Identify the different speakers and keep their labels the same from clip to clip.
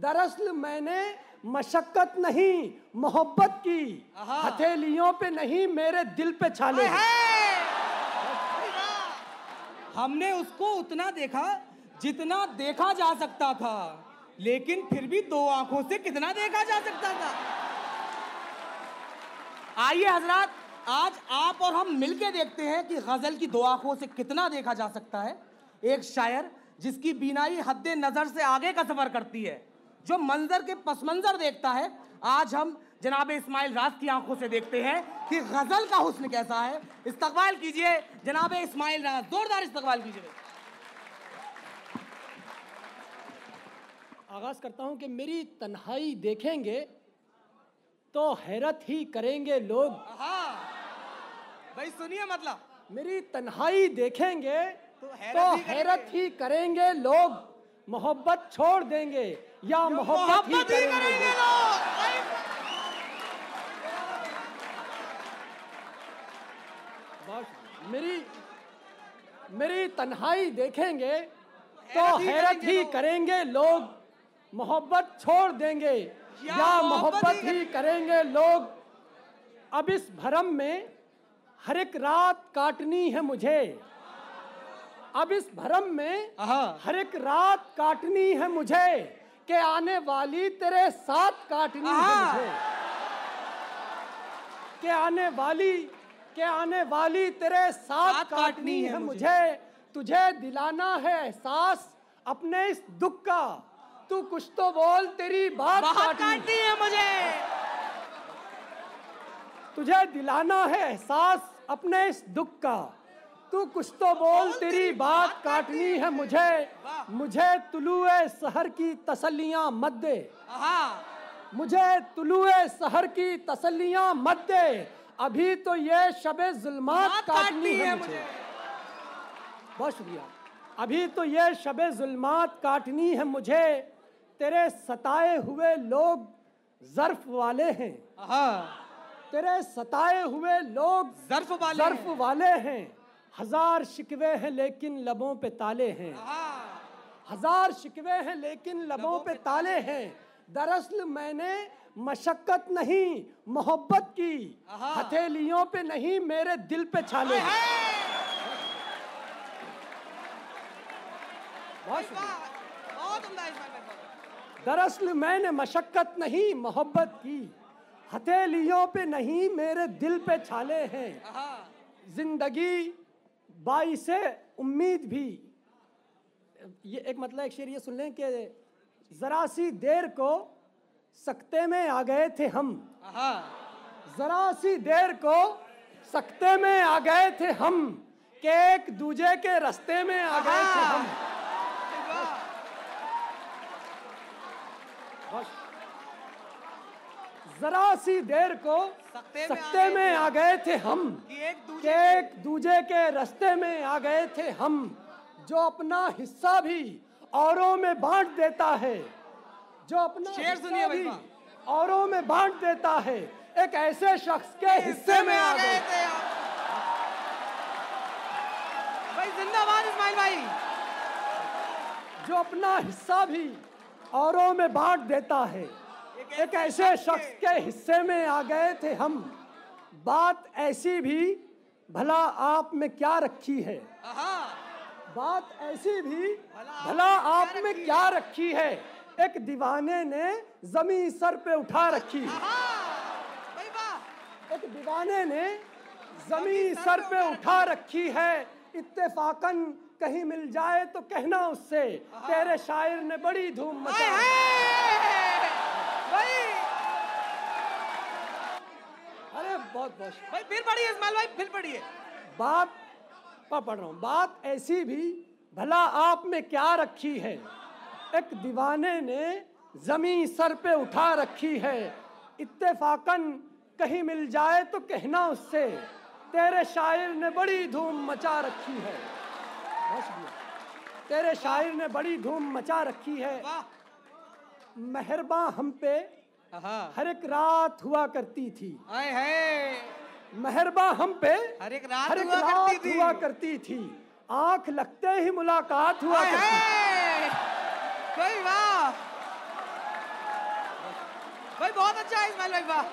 Speaker 1: दरअसल मैंने मशक्कत नहीं मोहब्बत की। हथेलियों पे नहीं मेरे दिल पे छाले!
Speaker 2: हमने उसको उतना देखा जितना देखा जा सकता था लेकिन फिर भी दो आँखों से कितना देखा जा सकता था आइए हज़रत आज आप और हम मिलके देखते हैं कि गज़ल की दो आँखों से कितना देखा जा सकता है एक शायर जिसकी बीनाई हद नज़र से आगे का सफ़र करती है जो मंजर के पस मंजर देखता है आज हम जनाब इस्माइल राज की आँखों से देखते हैं कि गज़ल का हुस्न कैसा है। इस्तकबाल कीजिए जनाब इस्माइल राज जोरदार इस्तकबाल कीजिए।
Speaker 1: आगाज़ करता हूँ कि मेरी तन्हाई देखेंगे तो हैरत ही करेंगे लोग।
Speaker 2: हाँ भाई सुनिए मतलब।
Speaker 1: मेरी तन्हाई देखेंगे
Speaker 2: तो
Speaker 1: तो
Speaker 2: हैरत
Speaker 1: हैरत,
Speaker 2: ही
Speaker 1: ही करेंगे लोग। मोहब्बत छोड़ देंगे या मोहब्बत ही करेंगे। मेरी मेरी तन्हाई देखेंगे तो
Speaker 2: हैरत ही करेंगे लोग।
Speaker 1: मोहब्बत छोड़ देंगे
Speaker 2: या मोहब्बत ही
Speaker 1: करेंगे लोग। अब इस भरम में हर एक रात काटनी है मुझे। अब इस भरम में हर एक रात काटनी है मुझे के आने वाली तेरे साथ काटनी है मुझे। के आने वाली के आने वाली तेरे साथ
Speaker 2: साथ
Speaker 1: काटनी है मुझे। तुझे दिलाना है एहसास अपने इस दुख का। तू कुछ तो बोल तेरी बात काटनी
Speaker 2: है मुझे।
Speaker 1: तुझे दिलाना है एहसास अपने इस दुख का। तू कुछ तो बोल तेरी बात काटनी है? मुझे। मुझे तुलुए सहर की तसल्लियाँ मत दे। मुझे तुलुए सहर की तसल्लियाँ मत दे। अभी तो ये शबे जुल्मात काटनी है मुझे। बहुत शुक्रिया। अभी तो ये शबे जुल्मात काटनी है मुझे। तेरे सताए हुए लोग जर्फ वाले हैं। तेरे सताए हुए लोग
Speaker 2: जर्फ वाले
Speaker 1: जर्फ
Speaker 2: हैं।
Speaker 1: वाले हैं। हज़ार शिकवे हैं लेकिन लबों पे ताले हैं।
Speaker 2: हाँ।
Speaker 1: हज़ार शिकवे हैं लेकिन लबों पे ताले हैं। दरअसल मैंने मशक्कत नहीं मोहब्बत की। हथेलियों पे नहीं मेरे दिल पे छाले हैं। दरअसल मैंने मशक्कत नहीं मोहब्बत की। हथेलियों पे नहीं मेरे दिल पे छाले हाँ। ज़िंदगी बाई से उम्मीद भी। ये एक मतलब एक शेर ये सुन लें कि जरा सी देर को सकते में आ गए थे हम। जरा सी देर को सकते में आ गए थे हम कि एक दूजे के रास्ते में आ गए थे हम। जरा सी देर को
Speaker 2: सकते में आ गए थे
Speaker 1: हम।
Speaker 2: कि एक
Speaker 1: दूजे के रास्ते में आ गए थे हम जो अपना हिस्सा भी औरों में बांट देता है। जो अपना
Speaker 2: शेर सुनिए भाई
Speaker 1: भी। औरों में बांट देता है एक ऐसे शख्स के हिस्से में आ गए
Speaker 2: थे भाई जिंदाबाद इस्माइल भाई।
Speaker 1: जो अपना हिस्सा भी औरों में बांट देता है एक ऐसे शख्स के हिस्से में आ गए थे हम। बात ऐसी भी भला आप में क्या रखी है? बात ऐसी भी
Speaker 2: भला आप में क्या
Speaker 1: रखी है? एक दीवाने ने जमी सर पे उठा रखी एक दीवाने ने जमी सर पे उठा रखी है। इत्तेफाकन कहीं मिल जाए तो कहना उससे तेरे शायर ने बड़ी धूम मचाई। बहुत बहुत
Speaker 2: भाई फिर पढ़िए इस्माइल भाई फिर पढ़िए।
Speaker 1: बात पा पढ़ रहा हूँ। बात ऐसी भी भला आप में क्या रखी है? एक दीवाने ने जमी सर पे उठा रखी है। इत्तेफाकन कहीं मिल जाए तो कहना उससे तेरे शायर ने बड़ी धूम मचा रखी है। तेरे शायर ने बड़ी धूम मचा रखी है। मेहरबा हम पे
Speaker 2: हाँ।
Speaker 1: हर एक रात हुआ करती थी।
Speaker 2: हाय हाय
Speaker 1: मेहरबा हम पे
Speaker 2: हर एक रात
Speaker 1: हर एक
Speaker 2: हुआ
Speaker 1: रात
Speaker 2: करती थी।
Speaker 1: हुआ करती थी। आँख लगते ही मुलाकात हुआ करती
Speaker 2: हाय। भाई वाह। भाई बहुत अच्छा है इस्माइल भाई वाह।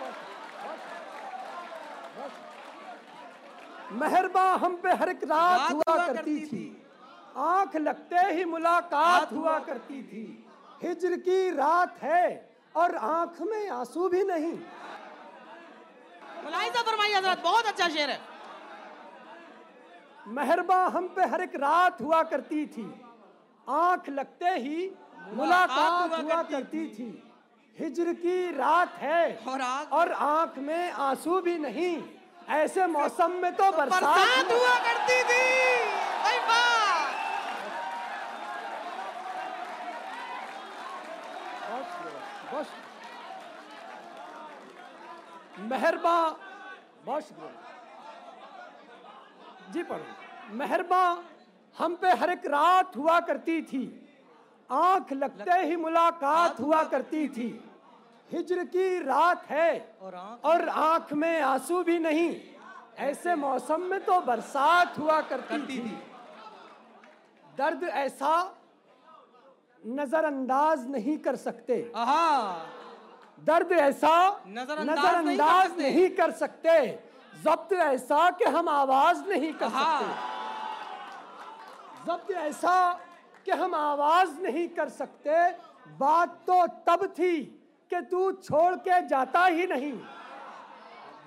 Speaker 1: मेहरबा हम पे हर एक रात हुआ करती थी। आँख लगते ही मुलाकात हुआ करती थी। हिजर की रात है और आँख में आँसू भी नहीं।
Speaker 2: मुलाहिजा फरमाइए हज़रत बहुत अच्छा शेर है।
Speaker 1: मेहरबा हम पे हर एक रात हुआ करती थी। आँख लगते ही मुलाकात हुआ हुआ करती थी। हिजर की रात है
Speaker 2: और आंख-
Speaker 1: में आँसू भी नहीं। ऐसे मौसम में तो
Speaker 2: बरसात
Speaker 1: बरसात
Speaker 2: हुआ करती थी भाई वाह
Speaker 1: बस मेहरबा बहुत शुक्रिया। जी पढ़ो। मेहरबा हम पे हर एक रात हुआ करती थी। आँख लगते ही मुलाकात हुआ करती थी। हिजर की रात है
Speaker 2: और आंख-
Speaker 1: में आँसू भी नहीं। ऐसे मौसम में तो बरसात हुआ करती थी।
Speaker 2: थी।
Speaker 1: दर्द ऐसा नजरअंदाज नहीं कर सकते।
Speaker 2: आहा।
Speaker 1: दर्द ऐसा
Speaker 2: नजरअंदाज नहीं
Speaker 1: नहीं कर सकते। जब्त ऐसा कि हम आवाज़ नहीं कर
Speaker 2: हाँ।
Speaker 1: सकते। जब्त ऐसा कि हम आवाज़ नहीं कर सकते। बात तो तब थी कि तू छोड़ के जाता ही नहीं।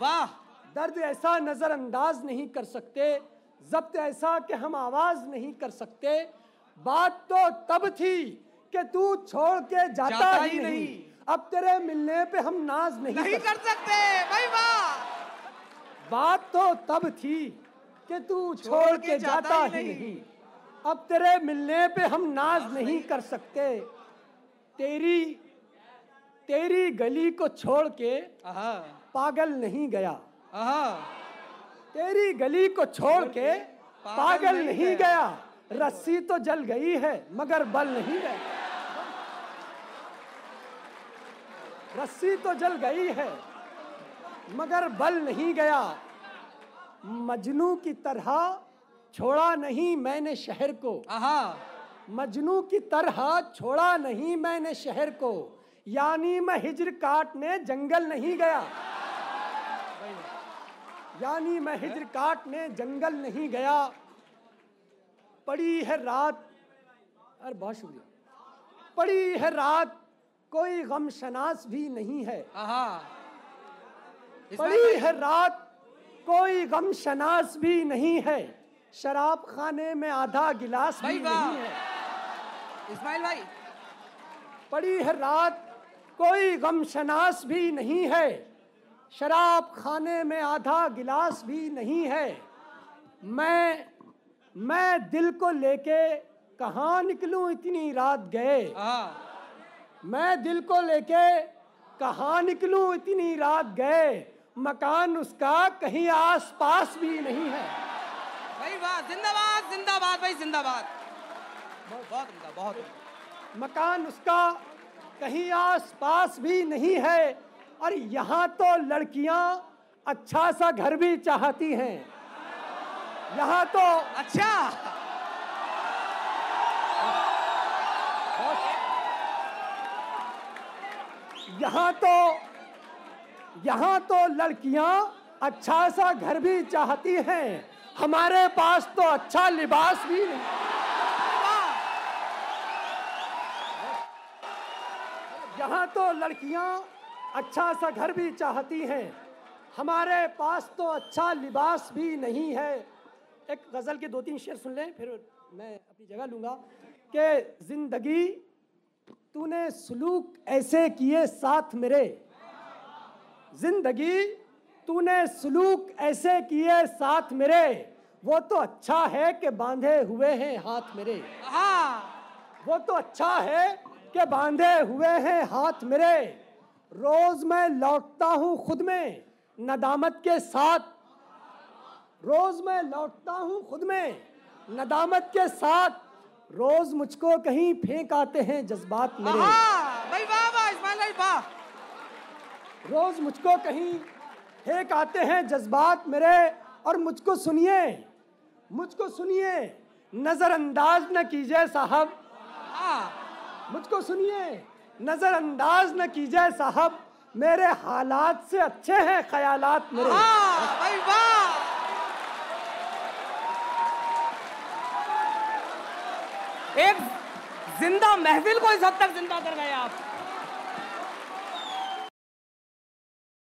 Speaker 2: वाह।
Speaker 1: दर्द ऐसा नजरअंदाज नहीं कर सकते। जब्त ऐसा कि हम आवाज़ नहीं कर सकते। बात तो तब थी कि तू छोड़ के जाता,
Speaker 2: जाता
Speaker 1: ही
Speaker 2: ही
Speaker 1: नहीं।
Speaker 2: नहीं।
Speaker 1: अब तेरे मिलने पे हम नाज नहीं,
Speaker 2: नहीं
Speaker 1: कर
Speaker 2: सकते भाई वाह
Speaker 1: बात। तो तब थी कि तू छोड़ छोड़ के जाता ही नहीं। नहीं। अब तेरे मिलने पे हम नाज नहीं नहीं। कर सकते। तेरी तेरी गली को छोड़ के पागल नहीं गया। तेरी गली को छोड़ के
Speaker 2: पागल नहीं
Speaker 1: गया। रस्सी तो जल गई है मगर बल नहीं गया। रस्सी तो जल गई है मगर बल नहीं गया। मजनू की तरह छोड़ा नहीं मैंने शहर को।
Speaker 2: आहा।
Speaker 1: मजनू की तरह छोड़ा नहीं मैंने शहर को। यानी मैं हिजर काटने जंगल नहीं गया। यानी मैं हिजर काटने जंगल नहीं गया। पड़ी है रात अरे बहुत शुक्रिया। पड़ी है रात कोई गम शनास भी नहीं है। पड़ी है रात कोई गम शनास भी नहीं है। शराब खाने में आधा गिलास भी नहीं है।
Speaker 2: इस्माइल भाई।
Speaker 1: पड़ी है रात कोई गम शनास भी नहीं है। शराब खाने में आधा गिलास भी नहीं है। मैं मैं दिल को लेके कहाँ निकलूं इतनी रात गए? मैं दिल को लेके कहाँ निकलूं? इतनी रात गए। मकान उसका कहीं आस पास भी नहीं है।
Speaker 2: भाई वाह जिंदाबाद जिंदाबाद भाई जिंदाबाद। बहुत बहुत उम्दा
Speaker 1: मकान उसका कहीं आस पास भी नहीं है और यहाँ तो लड़कियाँ अच्छा सा घर भी चाहती हैं। यहाँ तो
Speaker 2: अच्छा।
Speaker 1: यहाँ तो यहाँ तो लड़कियाँ अच्छा सा घर भी चाहती हैं। हमारे पास तो अच्छा लिबास भी नहीं। यहाँ तो लड़कियाँ अच्छा सा घर भी चाहती हैं। हमारे पास तो अच्छा लिबास भी नहीं है। एक गज़ल के दो तीन शेर सुन लें, फिर मैं अपनी जगह लूँगा कि ज़िंदगी तूने सलूक ऐसे किए साथ मेरे। ज़िंदगी, तूने सलूक ऐसे किए साथ मेरे। वो तो अच्छा है कि बांधे हुए हैं हाथ मेरे। वो तो अच्छा है कि बांधे हुए हैं हाथ मेरे। रोज मैं लौटता हूँ खुद में नदामत के साथ। रोज मैं लौटता हूँ खुद में नदामत के साथ। रोज मुझको कहीं फेंक आते हैं जज्बात मेरे।
Speaker 2: भाई वाह वाह इस्माइल भाई वाह।
Speaker 1: रोज मुझको कहीं फेंक आते हैं जज्बात मेरे और मुझको सुनिए मुझको सुनिए नजरअंदाज न कीजिए साहब। मुझको सुनिए नजरअंदाज न कीजिए साहब। मेरे हालात से अच्छे हैं ख्यालात मेरे।
Speaker 2: भाई वाह। एक ज़िंदा महफिल को इस हद तक ज़िंदा कर गए आप।